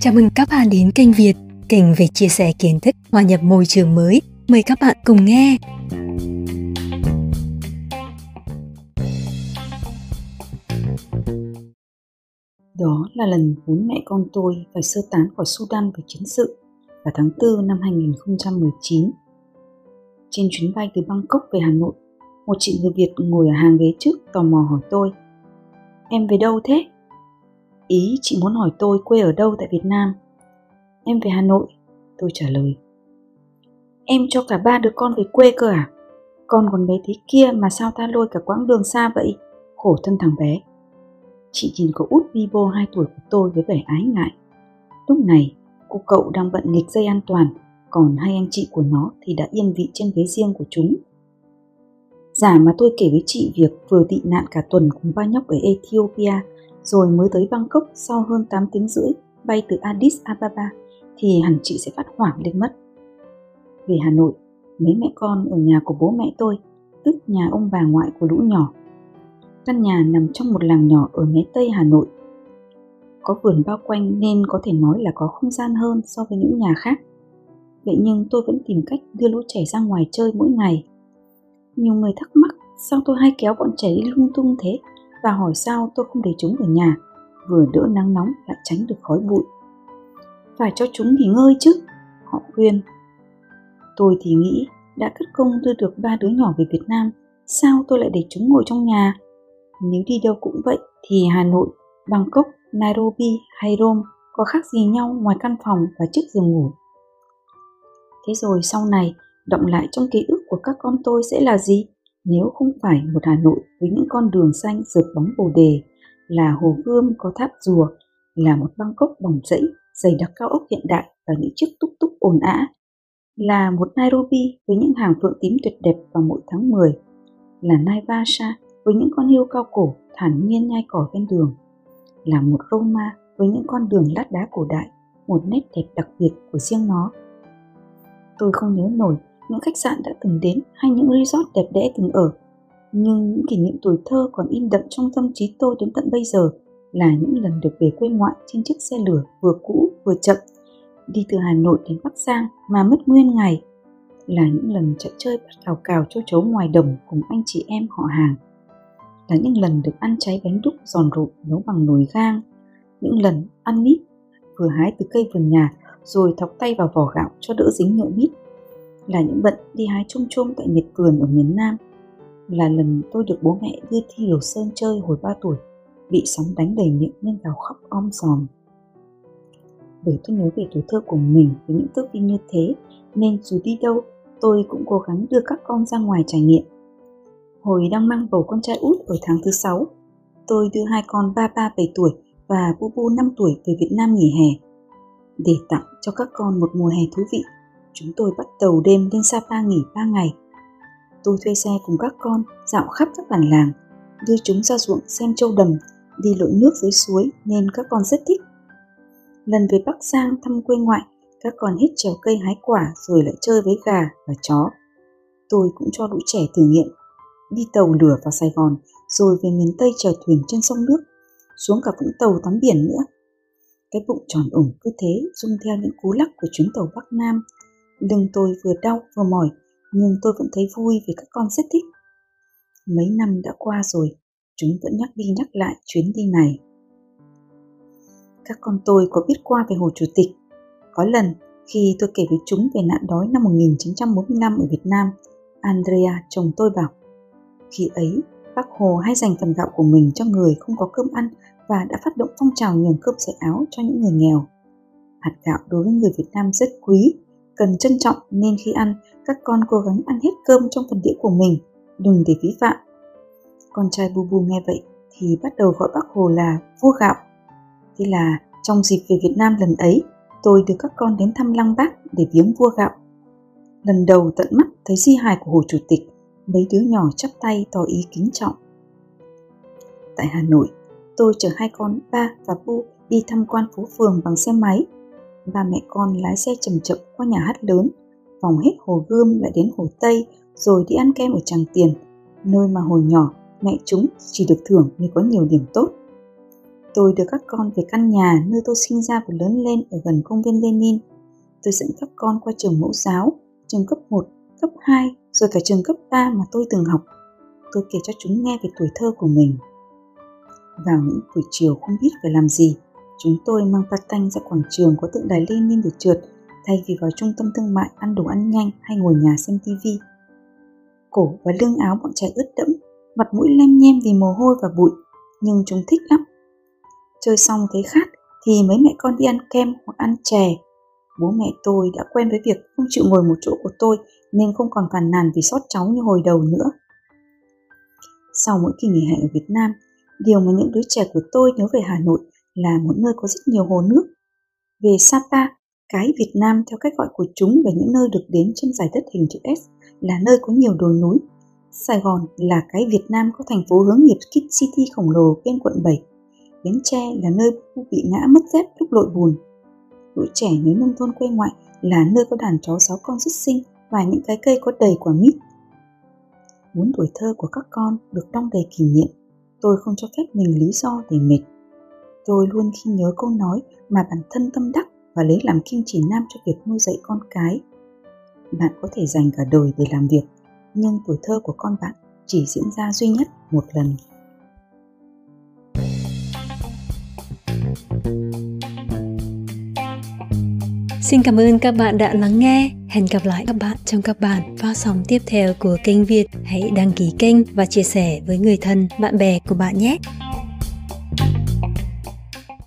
Chào mừng các bạn đến kênh Việt, kênh về chia sẻ kiến thức hòa nhập môi trường mới. Mời các bạn cùng nghe. Đó là lần bốn mẹ con tôi phải sơ tán khỏi Sudan vì chiến sự vào tháng 4 năm 2019. Trên chuyến bay từ Bangkok về Hà Nội, một chị người Việt ngồi ở hàng ghế trước tò mò hỏi tôi Em về đâu thế? Ý chị muốn hỏi tôi quê ở đâu tại Việt Nam. Em về Hà Nội, tôi trả lời. Em cho cả ba đứa con về quê cơ à? Con còn bé thế kia mà sao ta lôi cả quãng đường xa vậy? Khổ thân thằng bé. Chị nhìn cậu út Bibo 2 tuổi của tôi với vẻ ái ngại. Lúc này, cô cậu đang bận nghịch dây an toàn, còn hai anh chị của nó thì đã yên vị trên ghế riêng của chúng. Giả mà tôi kể với chị việc vừa tị nạn cả tuần cùng ba nhóc ở Ethiopia rồi mới tới Bangkok sau hơn 8 tiếng rưỡi bay từ Addis Ababa thì hẳn chị sẽ phát hoảng lên mất. Về Hà Nội, mấy mẹ con ở nhà của bố mẹ tôi, tức nhà ông bà ngoại của lũ nhỏ. Căn nhà nằm trong một làng nhỏ ở mé Tây Hà Nội. Có vườn bao quanh nên có thể nói là có không gian hơn so với những nhà khác. Vậy nhưng tôi vẫn tìm cách đưa lũ trẻ ra ngoài chơi mỗi ngày. Nhiều người thắc mắc sao tôi hay kéo bọn trẻ đi lung tung thế và hỏi sao tôi không để chúng ở nhà, vừa đỡ nắng nóng lại tránh được khói bụi. Phải cho chúng nghỉ ngơi chứ, họ khuyên. Tôi thì nghĩ đã cất công đưa được ba đứa nhỏ về Việt Nam, sao tôi lại để chúng ngồi trong nhà? Nếu đi đâu cũng vậy thì Hà Nội, Bangkok, Nairobi hay Rome có khác gì nhau ngoài căn phòng và chiếc giường ngủ. Thế rồi sau này, động lại trong ký của các con tôi sẽ là gì? nếu không phải một Hà Nội với những con đường xanh rực bóng bồ đề, là hồ gươm có tháp rùa, là một Bangkok bồng rẫy, dày đặc cao ốc hiện đại và những chiếc túc túc ồn ã, là một Nairobi với những hàng phượng tím tuyệt đẹp vào mỗi tháng 10, là Naivasha với những con hươu cao cổ thản nhiên nhai cỏ ven đường, là một Roma với những con đường lát đá cổ đại, một nét đẹp đặc biệt của riêng nó. Tôi không nhớ nổi những khách sạn đã từng đến hay những resort đẹp đẽ từng ở. Nhưng những kỷ niệm tuổi thơ còn in đậm trong tâm trí tôi đến tận bây giờ là những lần được về quê ngoại trên chiếc xe lửa vừa cũ vừa chậm, đi từ Hà Nội đến Bắc Giang mà mất nguyên ngày, là những lần chạy chơi bắt cào cào châu chấu ngoài đồng cùng anh chị em họ hàng, là những lần được ăn cháy bánh đúc giòn rụt nấu bằng nồi gang, những lần ăn mít vừa hái từ cây vườn nhà rồi thọc tay vào vỏ gạo cho đỡ dính nhựa mít là những bận đi hái chung chung tại miệt vườn ở miền Nam, là lần tôi được bố mẹ đưa thi Liều Sơn chơi hồi 3 tuổi, bị sóng đánh đầy miệng nên gào khóc om sòm. Bởi tôi nhớ về tuổi thơ của mình với những thước phim như thế, nên dù đi đâu, tôi cũng cố gắng đưa các con ra ngoài trải nghiệm. Hồi đang mang bầu con trai út ở tháng thứ 6, tôi đưa hai con ba ba 7 tuổi và Bu Bu 5 tuổi về Việt Nam nghỉ hè để tặng cho các con một mùa hè thú vị Chúng tôi bắt tàu đêm lên Sapa nghỉ 3 ngày. Tôi thuê xe cùng các con dạo khắp các bản làng, đưa chúng ra ruộng xem châu đầm, đi lội nước dưới suối nên các con rất thích. Lần về Bắc Giang thăm quê ngoại, các con hít trèo cây hái quả rồi lại chơi với gà và chó. Tôi cũng cho lũ trẻ thử nghiệm đi tàu lửa vào Sài Gòn rồi về miền Tây chèo thuyền trên sông nước, xuống cả Vũng Tàu tắm biển nữa. Cái bụng tròn ủng cứ thế dung theo những cú lắc của chuyến tàu Bắc Nam Lưng tôi vừa đau vừa mỏi, nhưng tôi vẫn thấy vui vì các con rất thích. Mấy năm đã qua rồi, chúng vẫn nhắc đi nhắc lại chuyến đi này. Các con tôi có biết qua về Hồ Chủ tịch. Có lần, khi tôi kể với chúng về nạn đói năm 1945 ở Việt Nam, Andrea chồng tôi bảo, khi ấy, bác Hồ hay dành phần gạo của mình cho người không có cơm ăn và đã phát động phong trào nhường cơm sợi áo cho những người nghèo. Hạt gạo đối với người Việt Nam rất quý cần trân trọng nên khi ăn, các con cố gắng ăn hết cơm trong phần đĩa của mình, đừng để vi phạm. Con trai Bu Bu nghe vậy thì bắt đầu gọi bác Hồ là vua gạo. Thế là trong dịp về Việt Nam lần ấy, tôi đưa các con đến thăm Lăng Bác để viếng vua gạo. Lần đầu tận mắt thấy di hài của Hồ Chủ tịch, mấy đứa nhỏ chắp tay tỏ ý kính trọng. Tại Hà Nội, tôi chở hai con ba và Bu đi tham quan phố phường bằng xe máy ba mẹ con lái xe chậm chậm qua nhà hát lớn, vòng hết hồ Gươm lại đến hồ Tây, rồi đi ăn kem ở Tràng Tiền, nơi mà hồi nhỏ mẹ chúng chỉ được thưởng vì có nhiều điểm tốt. Tôi đưa các con về căn nhà nơi tôi sinh ra và lớn lên ở gần công viên Lenin. Tôi dẫn các con qua trường mẫu giáo, trường cấp 1, cấp 2, rồi cả trường cấp 3 mà tôi từng học. Tôi kể cho chúng nghe về tuổi thơ của mình. Vào những buổi chiều không biết phải làm gì, chúng tôi mang patanh ra quảng trường có tượng đài Lenin để trượt thay vì vào trung tâm thương mại ăn đồ ăn nhanh hay ngồi nhà xem tivi. Cổ và lưng áo bọn trẻ ướt đẫm, mặt mũi lem nhem vì mồ hôi và bụi, nhưng chúng thích lắm. Chơi xong thấy khát thì mấy mẹ con đi ăn kem hoặc ăn chè. Bố mẹ tôi đã quen với việc không chịu ngồi một chỗ của tôi nên không còn phàn nàn vì sót cháu như hồi đầu nữa. Sau mỗi kỳ nghỉ hè ở Việt Nam, điều mà những đứa trẻ của tôi nhớ về Hà Nội là một nơi có rất nhiều hồ nước. Về Sapa, cái Việt Nam theo cách gọi của chúng về những nơi được đến trên giải đất hình chữ S là nơi có nhiều đồi núi. Sài Gòn là cái Việt Nam có thành phố hướng nghiệp Kid City khổng lồ bên quận 7. Bến Tre là nơi bị ngã mất dép lúc lội bùn. Lũ trẻ nếu nông thôn quê ngoại là nơi có đàn chó sáu con xuất sinh và những cái cây có đầy quả mít. Muốn tuổi thơ của các con được đong đầy kỷ niệm, tôi không cho phép mình lý do để mệt. Tôi luôn khi nhớ câu nói mà bản thân tâm đắc và lấy làm kim chỉ nam cho việc nuôi dạy con cái. Bạn có thể dành cả đời để làm việc, nhưng tuổi thơ của con bạn chỉ diễn ra duy nhất một lần. Xin cảm ơn các bạn đã lắng nghe. Hẹn gặp lại các bạn trong các bản phát sóng tiếp theo của kênh Việt. Hãy đăng ký kênh và chia sẻ với người thân, bạn bè của bạn nhé.